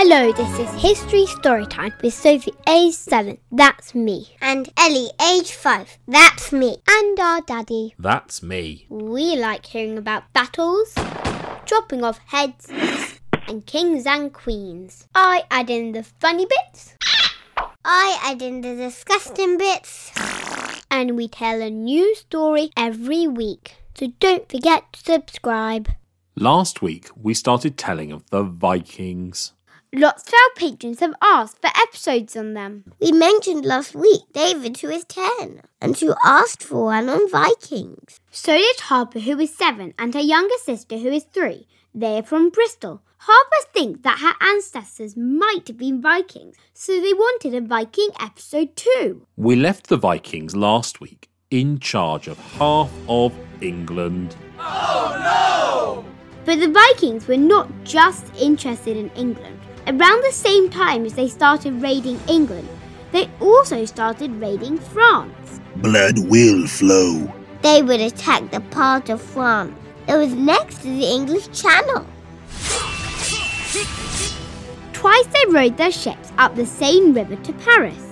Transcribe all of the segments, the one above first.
Hello, this is History Storytime with Sophie, age 7. That's me. And Ellie, age 5. That's me. And our daddy. That's me. We like hearing about battles, dropping off heads, and kings and queens. I add in the funny bits. I add in the disgusting bits. And we tell a new story every week. So don't forget to subscribe. Last week, we started telling of the Vikings. Lots of our patrons have asked for episodes on them. We mentioned last week David, who is 10, and who asked for one on Vikings. So did Harper, who is 7, and her younger sister, who is 3. They are from Bristol. Harper thinks that her ancestors might have been Vikings, so they wanted a Viking episode too. We left the Vikings last week in charge of half of England. Oh no! But the Vikings were not just interested in England. Around the same time as they started raiding England, they also started raiding France. Blood will flow. They would attack the part of France that was next to the English Channel. Twice they rowed their ships up the Seine River to Paris.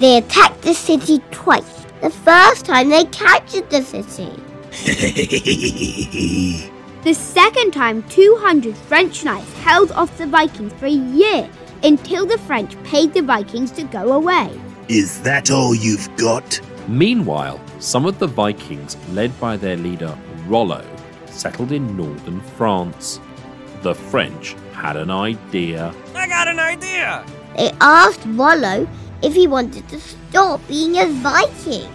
They attacked the city twice. The first time they captured the city. The second time, 200 French knights held off the Vikings for a year until the French paid the Vikings to go away. Is that all you've got? Meanwhile, some of the Vikings, led by their leader Rollo, settled in northern France. The French had an idea. I got an idea. They asked Rollo if he wanted to stop being a Viking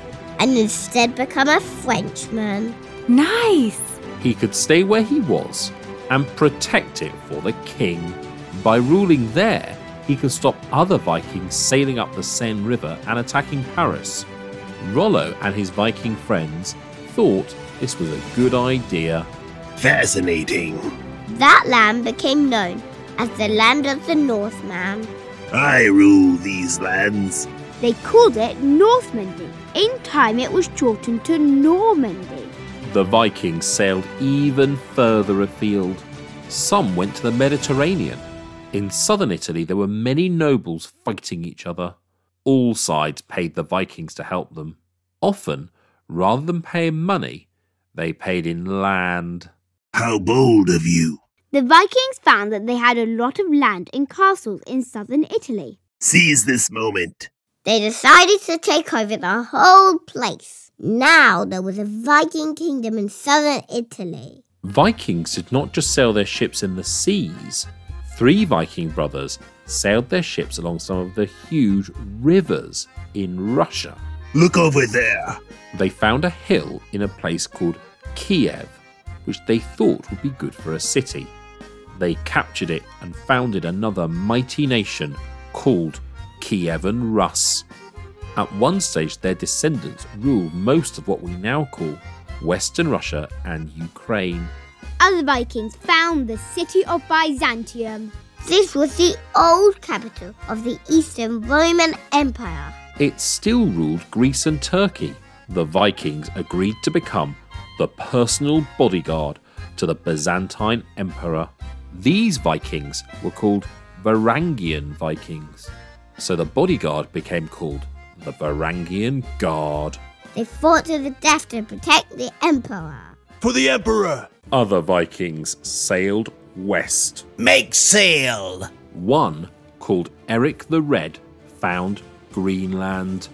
and instead become a Frenchman. Nice! He could stay where he was and protect it for the king. By ruling there, he could stop other Vikings sailing up the Seine River and attacking Paris. Rollo and his Viking friends thought this was a good idea. Fascinating. That land became known as the land of the Northman. I rule these lands. They called it Northmandy. In time, it was shortened to Normandy. The Vikings sailed even further afield. Some went to the Mediterranean. In southern Italy, there were many nobles fighting each other. All sides paid the Vikings to help them. Often, rather than paying money, they paid in land. How bold of you. The Vikings found that they had a lot of land and castles in southern Italy. Seize this moment. They decided to take over the whole place. Now there was a Viking kingdom in southern Italy. Vikings did not just sail their ships in the seas. Three Viking brothers sailed their ships along some of the huge rivers in Russia. Look over there. They found a hill in a place called Kiev, which they thought would be good for a city. They captured it and founded another mighty nation called Kievan Rus. At one stage, their descendants ruled most of what we now call Western Russia and Ukraine. Other Vikings found the city of Byzantium. This was the old capital of the Eastern Roman Empire. It still ruled Greece and Turkey. The Vikings agreed to become the personal bodyguard to the Byzantine Emperor. These Vikings were called Varangian Vikings, so the bodyguard became called the Varangian Guard. They fought to the death to protect the emperor. For the Emperor. Other Vikings sailed west. Make sail. One, called Eric the Red, found Greenland.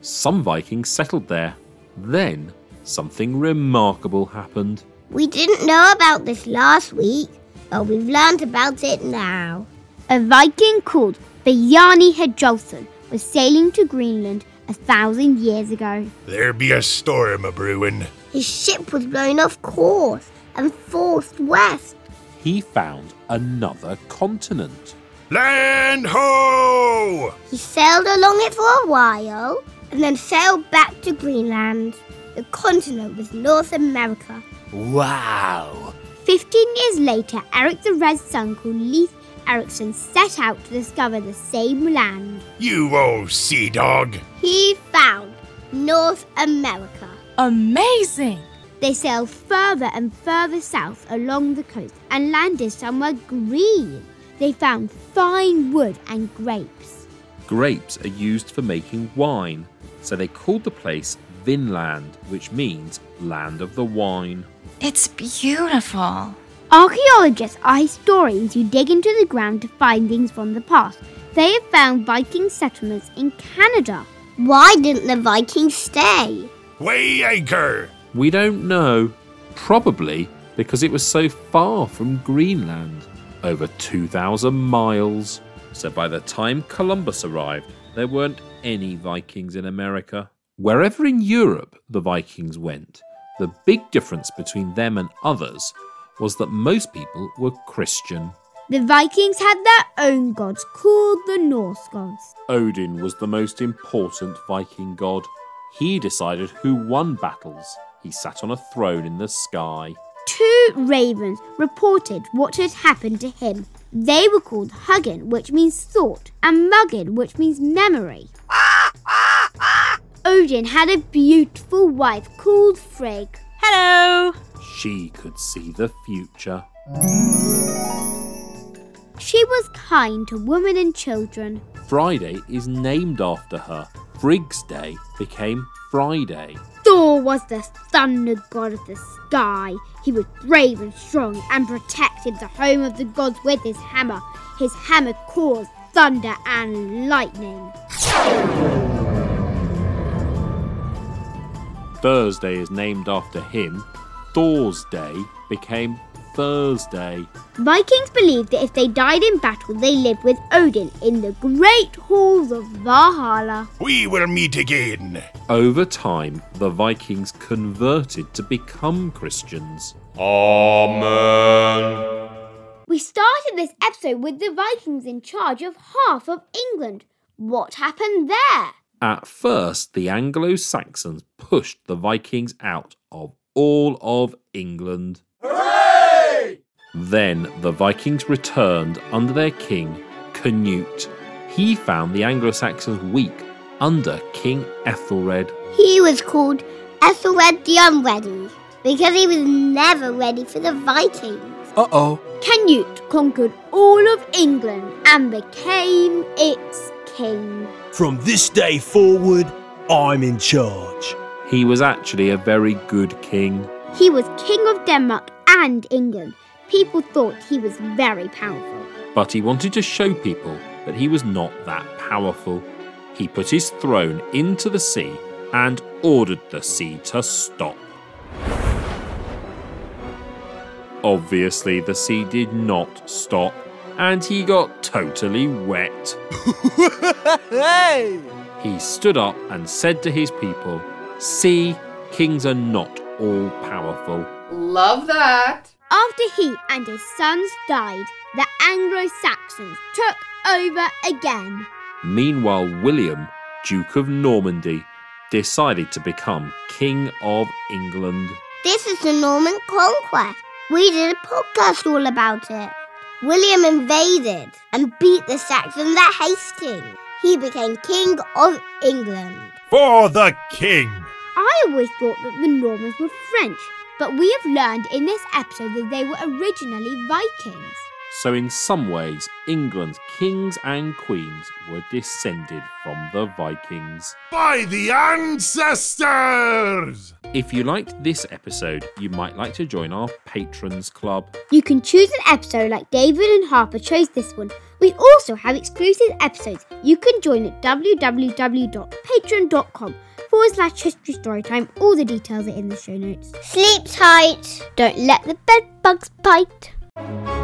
Some Vikings settled there. Then, something remarkable happened. We didn't know about this last week, but we've learned about it now. A Viking called Bjarni Herjolfsson was sailing to Greenland a thousand years ago. There be a storm a brewing. His ship was blown off course and forced west. He found another continent. Land ho! He sailed along it for a while and then sailed back to Greenland. The continent was North America. Wow. Fifteen years later, Eric the Red's son called Leif Erikson set out to discover the same land. You old sea dog. He found North America. Amazing! They sailed further and further south along the coast and landed somewhere green. They found fine wood and grapes. Grapes are used for making wine, so they called the place Vinland, which means land of the wine. It's beautiful. Archaeologists are historians who dig into the ground to find things from the past. They have found Viking settlements in Canada. Why didn't the Vikings stay? Weigh anchor. We don't know. Probably because it was so far from Greenland. Over 2,000 miles. So by the time Columbus arrived, there weren't any Vikings in America. Wherever in Europe the Vikings went, the big difference between them and others was that most people were Christian. The Vikings had their own gods called the Norse gods. Odin was the most important Viking god. He decided who won battles. He sat on a throne in the sky. Two ravens reported what had happened to him. They were called Hugin, which means thought, and Muggin, which means memory. Odin had a beautiful wife called Frigg. Hello. She could see the future. She was kind to women and children. Friday is named after her. Frigg's Day became Friday. Thor was the thunder god of the sky. He was brave and strong and protected the home of the gods with his hammer. His hammer caused thunder and lightning. Thursday is named after him. Thor's Day became Thursday. Vikings believed that if they died in battle, they lived with Odin in the great halls of Valhalla. We will meet again. Over time, the Vikings converted to become Christians. Amen. We started this episode with the Vikings in charge of half of England. What happened there? At first, the Anglo Saxons pushed the Vikings out of all of England. Hooray! Then the Vikings returned under their king, Canute. He found the Anglo Saxons weak under King Ethelred. He was called Ethelred the Unready because he was never ready for the Vikings. Uh oh. Canute conquered all of England and became its king. From this day forward, I'm in charge. He was actually a very good king. He was king of Denmark and England. People thought he was very powerful. But he wanted to show people that he was not that powerful. He put his throne into the sea and ordered the sea to stop. Obviously, the sea did not stop, and he got totally wet. Hey! He stood up and said to his people, See, kings are not all powerful. Love that. After he and his sons died, the Anglo Saxons took over again. Meanwhile, William, Duke of Normandy, decided to become King of England. This is the Norman Conquest. We did a podcast all about it. William invaded and beat the Saxons at Hastings. He became King of England. For the king. I always thought that the Normans were French, but we have learned in this episode that they were originally Vikings. So, in some ways, England's kings and queens were descended from the Vikings. By the ancestors. If you liked this episode, you might like to join our Patrons Club. You can choose an episode like David and Harper chose this one. We also have exclusive episodes. You can join at www.patreon.com forward slash history story time. All the details are in the show notes. Sleep tight. Don't let the bed bugs bite.